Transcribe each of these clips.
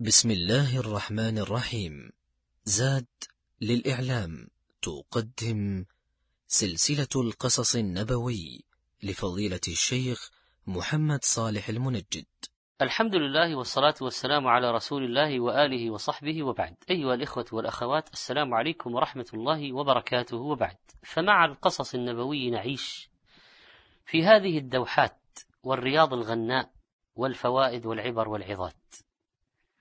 بسم الله الرحمن الرحيم. زاد للإعلام. تقدم سلسلة القصص النبوي لفضيلة الشيخ محمد صالح المنجد. الحمد لله والصلاة والسلام على رسول الله وآله وصحبه وبعد. أيها الإخوة والأخوات السلام عليكم ورحمة الله وبركاته وبعد. فمع القصص النبوي نعيش في هذه الدوحات والرياض الغناء والفوائد والعبر والعظات.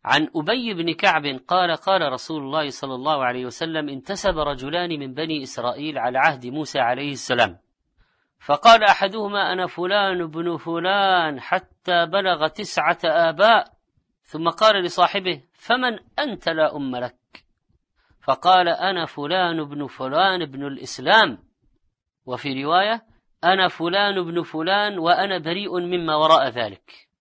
عن أبي بن كعب قال قال رسول الله صلى الله عليه وسلم انتسب رجلان من بني إسرائيل على عهد موسى عليه السلام. فقال أحدهما أنا فلان بن فلان حتى بلغ تسعة آباء. ثم قال لصاحبه فمن أنت لا أم لك؟ فقال أنا فلان بن فلان بن الإسلام. وفي رواية أنا فلان بن فلان وأنا بريء مما وراء ذلك.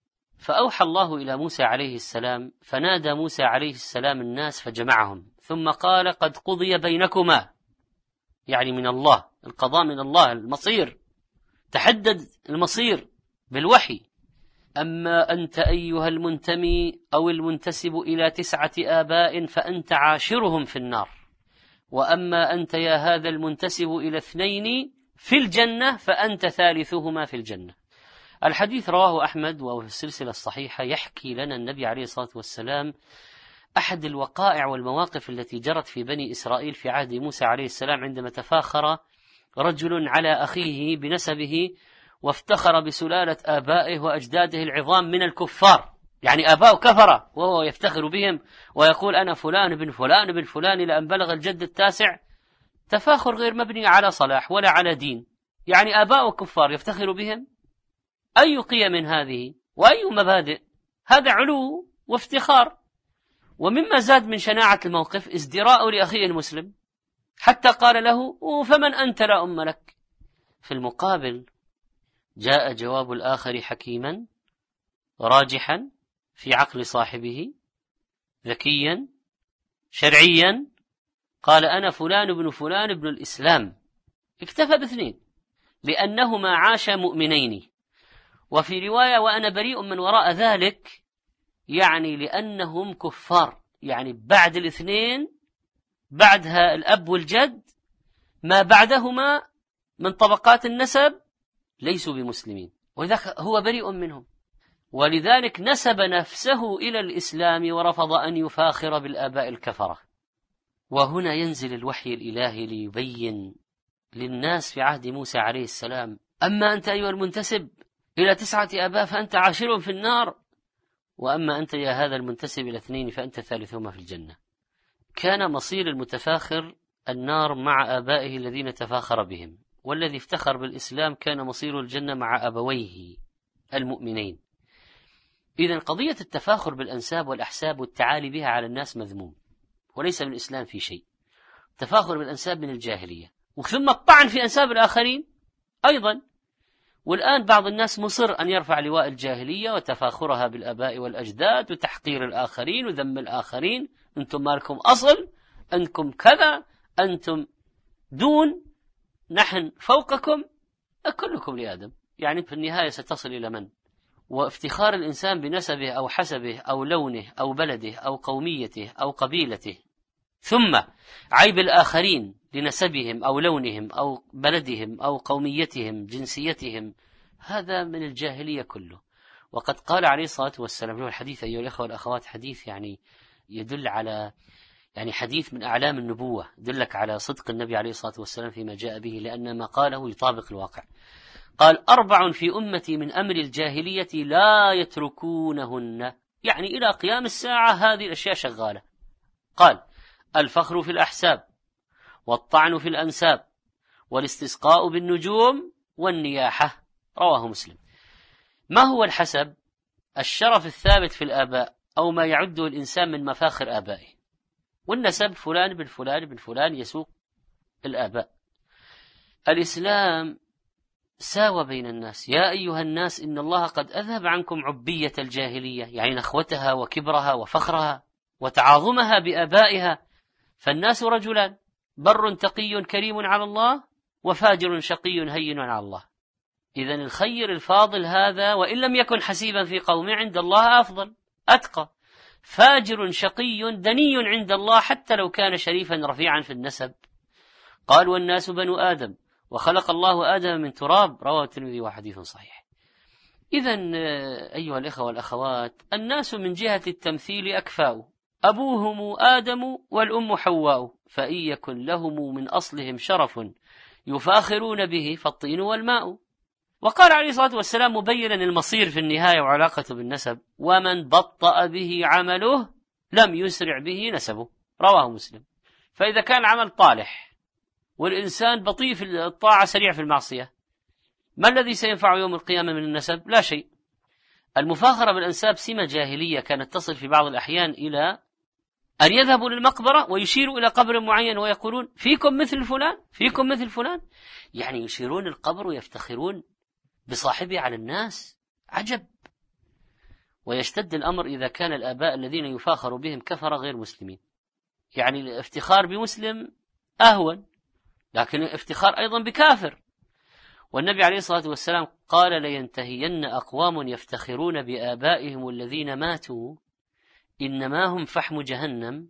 فأوحى الله إلى موسى عليه السلام فنادى موسى عليه السلام الناس فجمعهم ثم قال قد قضي بينكما يعني من الله القضاء من الله المصير تحدد المصير بالوحي. أما أنت أيها المنتمي أو المنتسب إلى تسعة آباء فأنت عاشرهم في النار. وأما أنت يا هذا المنتسب إلى اثنين في الجنة فأنت ثالثهما في الجنة. الحديث رواه أحمد وهو في السلسلة الصحيحة يحكي لنا النبي عليه الصلاة والسلام أحد الوقائع والمواقف التي جرت في بني إسرائيل في عهد موسى عليه السلام عندما تفاخر رجل على أخيه بنسبه وافتخر بسلالة آبائه وأجداده العظام من الكفار. يعني آباء كفرة وهو يفتخر بهم ويقول أنا فلان بن فلان بن فلان إلى أن بلغ الجد التاسع. تفاخر غير مبني على صلاح ولا على دين. يعني آباء كفار يفتخر بهم؟ أي قيم هذه وأي مبادئ؟ هذا علو وافتخار. ومما زاد من شناعة الموقف ازدراء لأخيه المسلم. حتى قال له فمن أنت لا أم لك؟ في المقابل جاء جواب الآخر حكيما راجحا في عقل صاحبه ذكيا شرعيا. قال أنا فلان بن فلان بن الإسلام. اكتفى باثنين لأنهما عاشا مؤمنين. وفي رواية وأنا بريء من وراء ذلك يعني لأنهم كفار. يعني بعد الاثنين بعدها الأب والجد ما بعدهما من طبقات النسب ليسوا بمسلمين. ولذلك هو بريء منهم. ولذلك نسب نفسه إلى الإسلام ورفض أن يفاخر بالآباء الكفرة. وهنا ينزل الوحي الإلهي ليبين للناس في عهد موسى عليه السلام. أما أنت أيها المنتسب إلى تسعة آباء فأنت عاشر في النار. وأما أنت يا هذا المنتسب إلى اثنين فأنت ثالثهما في الجنة. كان مصير المتفاخر النار مع آبائه الذين تفاخر بهم. والذي افتخر بالإسلام كان مصير الجنة مع أبويه المؤمنين. إذا قضية التفاخر بالأنساب والأحساب والتعالي بها على الناس مذموم وليس من الإسلام في شيء. التفاخر بالأنساب من الجاهلية وثم الطعن في أنساب الآخرين أيضا. والآن بعض الناس مصر أن يرفع لواء الجاهلية وتفاخرها بالآباء والأجداد وتحقير الآخرين وذم الآخرين. أنتم مالكم أصل أنكم كذا أنتم دون نحن فوقكم كلكم لآدم. يعني في النهاية ستصل إلى من؟ وافتخار الإنسان بنسبه أو حسبه أو لونه أو بلده أو قوميته أو قبيلته. ثم عيب الآخرين. لنسبهم أو لونهم أو بلدهم أو قوميتهم جنسيتهم. هذا من الجاهلية كله. وقد قال عليه الصلاة والسلام له الحديث أيها الأخوة والأخوات حديث يعني يدل على يعني حديث من أعلام النبوة يدلك على صدق النبي عليه الصلاة والسلام فيما جاء به لأن ما قاله يطابق الواقع. قال أربع في أمتي من أمر الجاهلية لا يتركونهن. يعني إلى قيام الساعة هذه الأشياء شغالة. قال الفخر في الأحساب. والطعن في الأنساب والاستسقاء بالنجوم والنياحة. رواه مسلم. ما هو الحسب؟ الشرف الثابت في الآباء أو ما يعده الإنسان من مفاخر آبائه. والنسب فلان بن فلان بن فلان يسوق الآباء. الإسلام ساوى بين الناس. يا أيها الناس إن الله قد أذهب عنكم عبية الجاهلية يعني نخوتها وكبرها وفخرها وتعاظمها بآبائها فالناس رجلان. بر تقي كريم على الله وفاجر شقي هين على الله. إذا الخير الفاضل هذا وإن لم يكن حسيبا في قومه عند الله أفضل أتقى. فاجر شقي دني عند الله حتى لو كان شريفا رفيعا في النسب. قال والناس بنو آدم وخلق الله آدم من تراب رواه الترمذي وحديث صحيح. إذا آه، أيها الإخوة والأخوات الناس من جهة التمثيل أكفاء. أبوهم آدم والأم حواء فإن يكن لهم من أصلهم شرف يفاخرون به فالطين والماء. وقال عليه الصلاة والسلام مبينا المصير في النهاية وعلاقته بالنسب ومن بطأ به عمله لم يسرع به نسبه. رواه مسلم. فإذا كان العمل طالح والإنسان بطيء في الطاعة سريع في المعصية ما الذي سينفع يوم القيامة من النسب؟ لا شيء. المفاخرة بالأنساب سمة جاهلية كانت تصل في بعض الأحيان إلى أن يذهبوا للمقبرة ويشيروا إلى قبر معين ويقولون فيكم مثل فلان؟ فيكم مثل فلان؟ يعني يشيرون القبر ويفتخرون بصاحبه على الناس؟ عجب. ويشتد الأمر إذا كان الآباء الذين يفاخر بهم كفر غير مسلمين. يعني الافتخار بمسلم أهون لكن الافتخار أيضا بكافر. والنبي عليه الصلاة والسلام قال لينتهين أقوام يفتخرون بآبائهم الذين ماتوا إنما هم فحم جهنم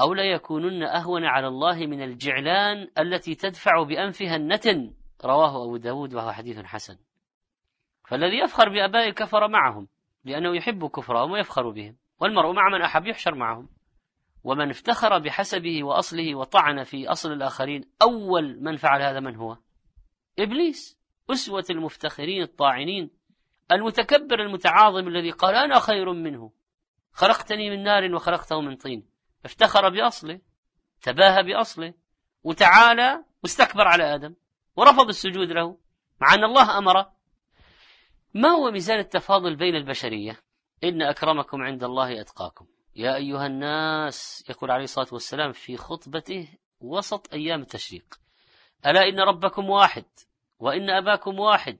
أو ليكونن أهون على الله من الجعلان التي تدفع بأنفها النتن. رواه أبو داود وهو حديث حسن. فالذي يفخر بآباء الكفر معهم لأنه يحب كفرهم ويفخر بهم والمرء مع من أحب يحشر معهم. ومن افتخر بحسبه وأصله وطعن في أصل الآخرين أول من فعل هذا من هو؟ إبليس أسوة المفتخرين الطاعنين المتكبر المتعاظم الذي قال أنا خير منه. خلقتني من نار وخلقته من طين. افتخر بأصله تباهى بأصله وتعالى واستكبر على آدم ورفض السجود له مع أن الله أمره. ما هو ميزان التفاضل بين البشرية؟ إن أكرمكم عند الله أتقاكم. يا أيها الناس يقول عليه الصلاة والسلام في خطبته وسط أيام التشريق ألا إن ربكم واحد وإن أباكم واحد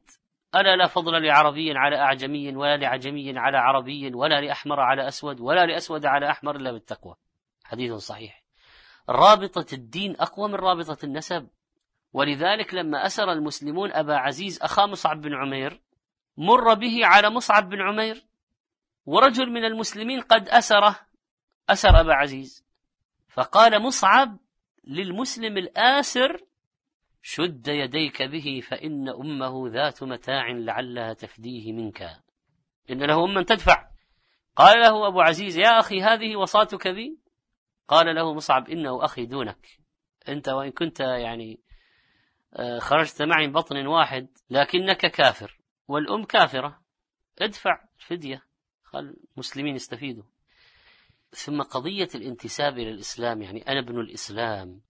ألا لا فضل لعربي على أعجمي ولا لعجمي على عربي ولا لأحمر على أسود ولا لأسود على أحمر إلا بالتقوى. حديث صحيح. رابطة الدين أقوى من رابطة النسب. ولذلك لما أسر المسلمون أبا عزيز أخا مصعب بن عمير مر به على مصعب بن عمير ورجل من المسلمين قد أسره أسر أبا عزيز. فقال مصعب للمسلم الآسر شد يديك به فإن أمه ذات متاع لعلها تفديه منك. إن له أما تدفع. قال له أبو عزيز يا أخي هذه وصاتك بي؟ قال له مصعب إنه أخي دونك. أنت وإن كنت يعني آه، خرجت معي بطن واحد لكنك كافر والأم كافرة. ادفع الفدية خل المسلمين يستفيدوا. ثم قضية الانتساب إلى الإسلام يعني أنا ابن الإسلام.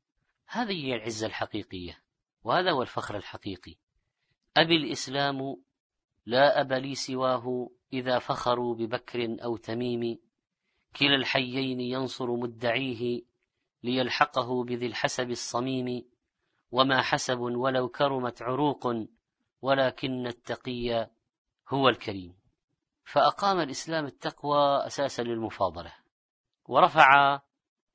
هذه هي العزة الحقيقية. وهذا هو الفخر الحقيقي. أبي الإسلام لا أب لي سواه إذا فخروا ببكر أو تميم. كلا الحيين ينصر مدعيه ليلحقه بذي الحسب الصميم. وما حسب ولو كرمت عروق ولكن التقي هو الكريم. فأقام الإسلام التقوى أساسا للمفاضلة. ورفع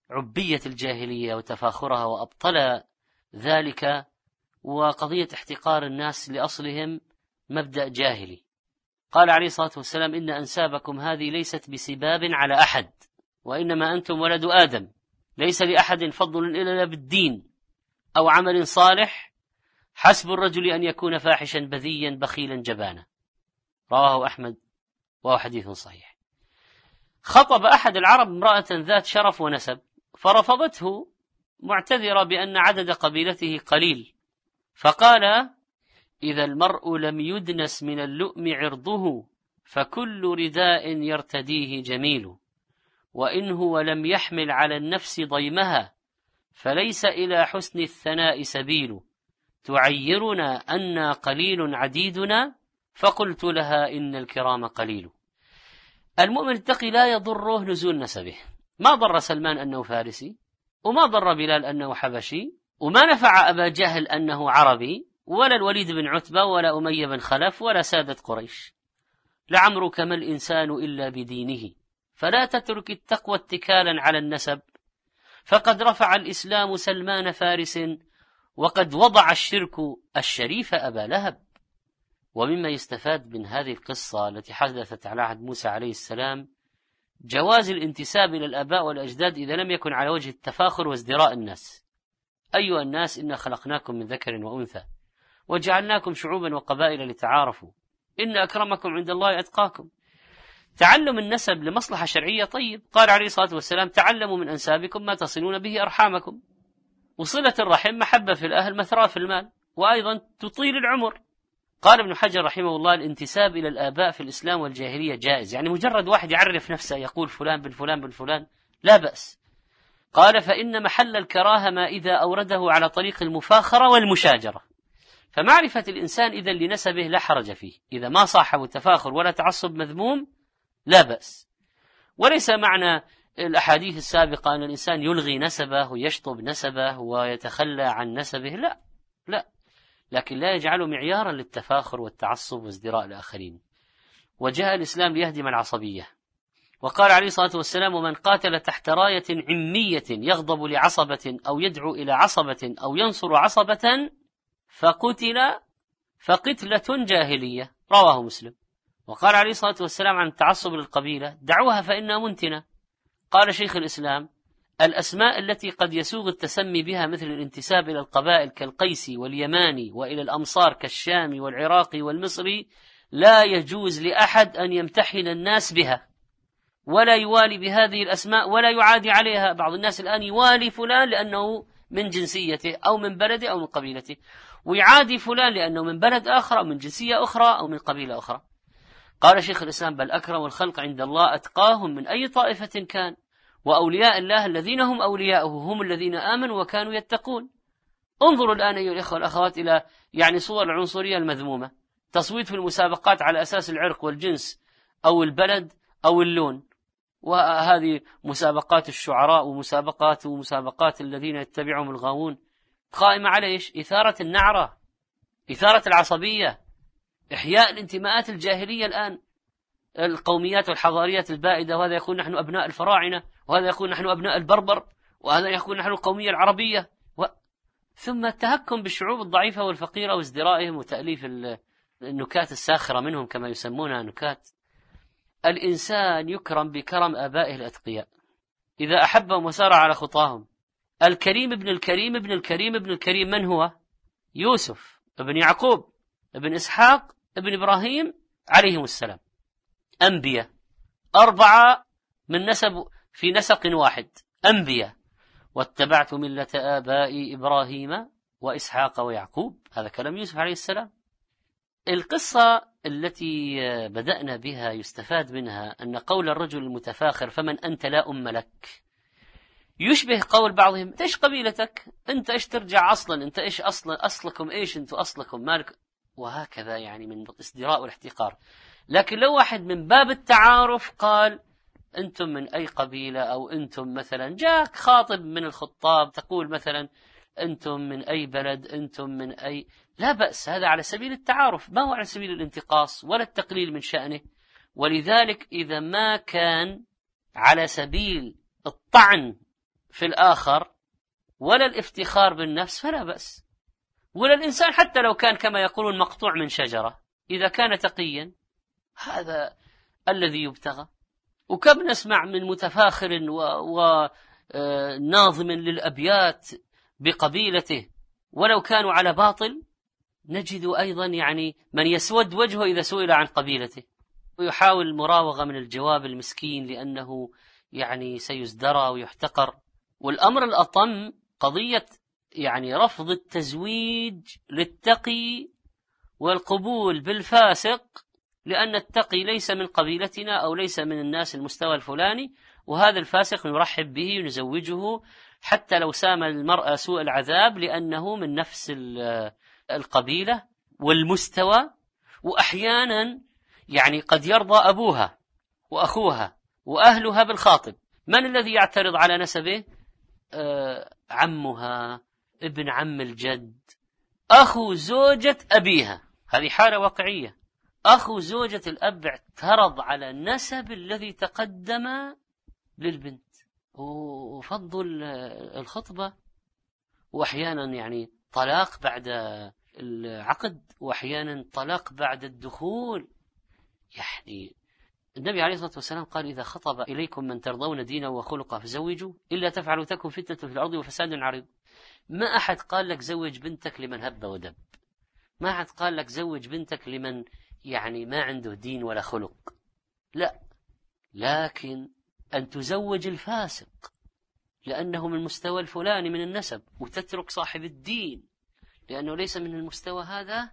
عبية الجاهلية وتفاخرها وأبطل ذلك وقضية احتقار الناس لأصلهم مبدأ جاهلي. قال عليه الصلاة والسلام إن أنسابكم هذه ليست بسباب على أحد وإنما أنتم ولد آدم. ليس لأحد فضل إلا بالدين أو عمل صالح. حسب الرجل أن يكون فاحشا بذيا بخيلا جبانا. رواه أحمد وهو حديث صحيح. خطب أحد العرب امرأة ذات شرف ونسب فرفضته معتذرة بأن عدد قبيلته قليل. فقال إذا المرء لم يدنس من اللؤم عرضه فكل رداء يرتديه جميل. وإن هو لم يحمل على النفس ضيمها فليس إلى حسن الثناء سبيل. تعيرنا أنا قليل عديدنا؟ فقلت لها إن الكرام قليل. المؤمن التقي لا يضره نزول نسبه. ما ضر سلمان أنه فارسي وما ضر بلال أنه حبشي وما نفع أبا جهل أنه عربي ولا الوليد بن عتبة ولا أمية بن خلف ولا سادة قريش. لعمرك ما الإنسان إلا بدينه. فلا تترك التقوى اتكالا على النسب. فقد رفع الإسلام سلمان فارس وقد وضع الشرك الشريف أبا لهب. ومما يستفاد من هذه القصة التي حدثت على عهد موسى عليه السلام جواز الانتساب إلى الآباء والأجداد إذا لم يكن على وجه التفاخر وازدراء الناس. أيها الناس إنا خلقناكم من ذكر وأنثى وجعلناكم شعوبا وقبائل لتعارفوا إن أكرمكم عند الله أتقاكم. تعلم النسب لمصلحة شرعية طيب. قال عليه الصلاة والسلام تعلموا من أنسابكم ما تصلون به أرحامكم. وصلة الرحم محبة في الأهل مثراء في المال وأيضا تطيل العمر. قال ابن حجر رحمه الله الانتساب إلى الآباء في الإسلام والجاهلية جائز. يعني مجرد واحد يعرف نفسه يقول فلان بن فلان بن فلان لا بأس. قال فإن محل الكراهة ما إذا أورده على طريق المفاخرة والمشاجرة. فمعرفة الإنسان إذا لنسبه لا حرج فيه. إذا ما صاحب التفاخر ولا تعصب مذموم لا بأس. وليس معنى الأحاديث السابقة أن الإنسان يلغي نسبه ويشطب نسبه ويتخلى عن نسبه. لا لا. لكن لا يجعله معيارا للتفاخر والتعصب وازدراء الآخرين. وجاء الإسلام ليهدم العصبية. وقال عليه الصلاة والسلام ومن قاتل تحت راية عمية يغضب لعصبة أو يدعو إلى عصبة أو ينصر عصبة فقتل فقتلة جاهلية. رواه مسلم. وقال عليه الصلاة والسلام عن التعصب للقبيلة دعوها فإنها منتنة. قال شيخ الإسلام الأسماء التي قد يسوغ التسمي بها مثل الانتساب إلى القبائل كالقيسي واليماني وإلى الأمصار كالشامي والعراقي والمصري لا يجوز لأحد أن يمتحن الناس بها. ولا يوالي بهذه الأسماء ولا يعادي عليها. بعض الناس الآن يوالي فلان لأنه من جنسيته أو من بلده أو من قبيلته. ويعادي فلان لأنه من بلد آخر أو من جنسية أخرى أو من قبيلة أخرى. قال شيخ الإسلام بل أكرم الخلق عند الله أتقاهم من أي طائفة كان. وأولياء الله الذين هم أولياؤه هم الذين آمنوا وكانوا يتقون. انظروا الآن أيها الإخوة والأخوات إلى يعني صور العنصرية المذمومة. تصويت في المسابقات على أساس العرق والجنس أو البلد أو اللون. وهذه مسابقات الشعراء ومسابقات ومسابقات الذين يتبعهم الغاوون. قائمة على إيش؟ إثارة النعرة إثارة العصبية إحياء الانتماءات الجاهلية الآن. القوميات والحضاريات البائدة وهذا يقول نحن أبناء الفراعنة وهذا يقول نحن أبناء البربر وهذا يقول نحن القومية العربية. و... ثم التهكم بالشعوب الضعيفة والفقيرة وازدرائهم وتأليف النكات الساخرة منهم كما يسمونها نكات. الإنسان يكرم بكرم آبائه الأتقياء. إذا أحبهم وسار على خطاهم. الكريم ابن الكريم ابن الكريم ابن الكريم من هو؟ يوسف ابن يعقوب ابن إسحاق ابن إبراهيم عليهم السلام. أنبياء. أربعة من نسب في نسق واحد. أنبياء. واتبعت ملة آبائي إبراهيم وإسحاق ويعقوب. هذا كلام يوسف عليه السلام. القصة التي بدأنا بها يستفاد منها أن قول الرجل المتفاخر فمن أنت لا أم لك يشبه قول بعضهم انت إيش قبيلتك؟ أنت إيش ترجع أصلا؟ أنت إيش أصلا؟ أصلكم إيش؟ أنتم أصلكم مالك؟ وهكذا يعني من الازدراء والاحتقار. لكن لو واحد من باب التعارف قال أنتم من أي قبيلة؟ أو أنتم مثلا جاك خاطب من الخطاب تقول مثلا أنتم من أي بلد؟ أنتم من أي لا بأس هذا على سبيل التعارف. ما هو على سبيل الانتقاص ولا التقليل من شأنه؟ ولذلك إذا ما كان على سبيل الطعن في الآخر ولا الافتخار بالنفس فلا بأس. ولا الإنسان حتى لو كان كما يقولون مقطوع من شجرة إذا كان تقيا هذا الذي يبتغى. وكم نسمع من متفاخر وناظم للأبيات بقبيلته ولو كانوا على باطل نجد أيضا يعني من يسود وجهه إذا سئل عن قبيلته ويحاول المراوغة من الجواب المسكين لأنه يعني سيزدرى ويحتقر. والأمر الأطم قضية يعني رفض التزويج للتقي والقبول بالفاسق لأن التقي ليس من قبيلتنا أو ليس من الناس المستوى الفلاني وهذا الفاسق نرحب به ونزوجه حتى لو سام المرأة سوء العذاب لأنه من نفس القبيلة والمستوى وأحيانا يعني قد يرضى أبوها وأخوها وأهلها بالخاطب. من الذي يعترض على نسبه؟ آه عمها ابن عم الجد أخو زوجة أبيها. هذه حالة واقعية. أخو زوجة الأب اعترض على النسب الذي تقدم للبنت. وفضل الخطبة. وأحيانا يعني طلاق بعد العقد وأحيانا طلاق بعد الدخول. يعني النبي عليه الصلاة والسلام قال إذا خطب إليكم من ترضون دينه وخلقه فزوجوا إلا تفعلوا تكن فتنة في الأرض وفساد عريض. ما أحد قال لك زوج بنتك لمن هب ودب. ما أحد قال لك زوج بنتك لمن يعني ما عنده دين ولا خلق. لا. لكن أن تزوج الفاسق لأنه من المستوى الفلاني من النسب وتترك صاحب الدين. لأنه ليس من المستوى هذا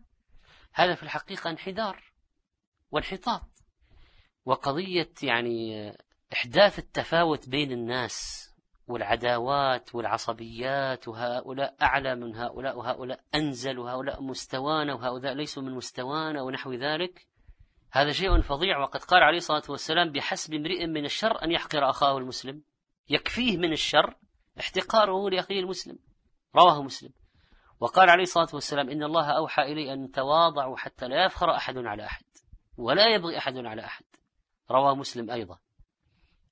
هذا في الحقيقة انحدار وانحطاط. وقضية يعني إحداث التفاوت بين الناس والعداوات والعصبيات وهؤلاء أعلى من هؤلاء وهؤلاء أنزل وهؤلاء مستوانا وهؤلاء ليسوا من مستوانا ونحو ذلك هذا شيء فظيع. وقد قال عليه الصلاة والسلام بحسب امرئ من الشر أن يحقر أخاه المسلم يكفيه من الشر احتقاره لأخيه المسلم. رواه مسلم. وقال عليه الصلاة والسلام إن الله أوحى إلي أن تواضعوا حتى لا يفخر أحد على أحد ولا يبغي أحد على أحد. رواه مسلم أيضا.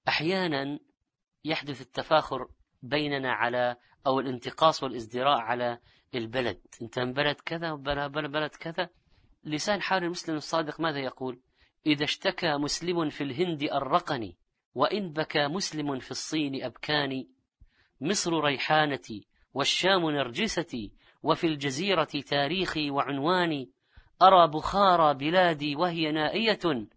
أحيانا يحدث التفاخر بيننا على أو الانتقاص والازدراء على البلد. أنت من بلد كذا وبلد بلد كذا. لسان حال المسلم الصادق ماذا يقول؟ إذا اشتكى مسلم في الهند أرقني وإن بكى مسلم في الصين أبكاني. مصر ريحانتي والشام نرجستي وفي الجزيرة تاريخي وعنواني أرى بخارى بلادي وهي نائية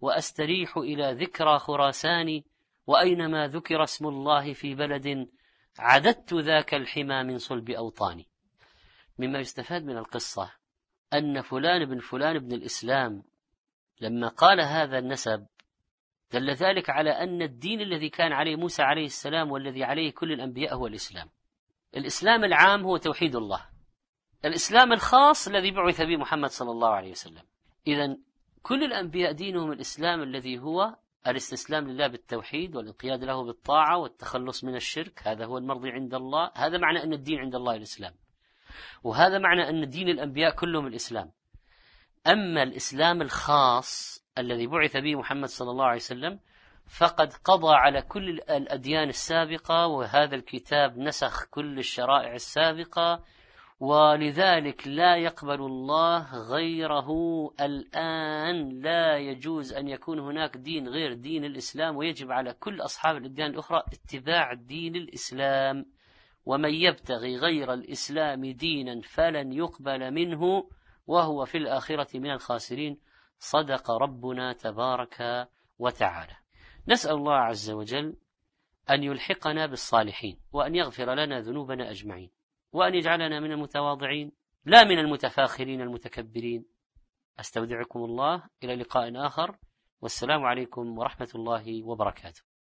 وأستريح إلى ذكرى خراسان وأينما ذكر اسم الله في بلد عددت ذاك الحمى من صلب أوطاني. مما يستفاد من القصة أن فلان بن فلان بن الإسلام لما قال هذا النسب دل ذلك على أن الدين الذي كان عليه موسى عليه السلام والذي عليه كل الأنبياء هو الإسلام. الإسلام العام هو توحيد الله. الإسلام الخاص الذي بعث به محمد صلى الله عليه وسلم. إذا كل الأنبياء دينهم الإسلام الذي هو الاستسلام لله بالتوحيد والانقياد له بالطاعة والتخلص من الشرك. هذا هو المرضي عند الله. هذا معنى أن الدين عند الله الإسلام. وهذا معنى أن دين الأنبياء كلهم الإسلام. أما الإسلام الخاص الذي بعث به محمد صلى الله عليه وسلم فقد قضى على كل الأديان السابقة وهذا الكتاب نسخ كل الشرائع السابقة ولذلك لا يقبل الله غيره الآن. لا يجوز أن يكون هناك دين غير دين الإسلام ويجب على كل أصحاب الأديان الأخرى اتباع دين الإسلام. ومن يبتغي غير الإسلام دينا فلن يقبل منه وهو في الآخرة من الخاسرين. صدق ربنا تبارك وتعالى. نسأل الله عز وجل أن يلحقنا بالصالحين وأن يغفر لنا ذنوبنا أجمعين. وأن يجعلنا من المتواضعين لا من المتفاخرين المتكبرين. أستودعكم الله إلى لقاء آخر والسلام عليكم ورحمة الله وبركاته.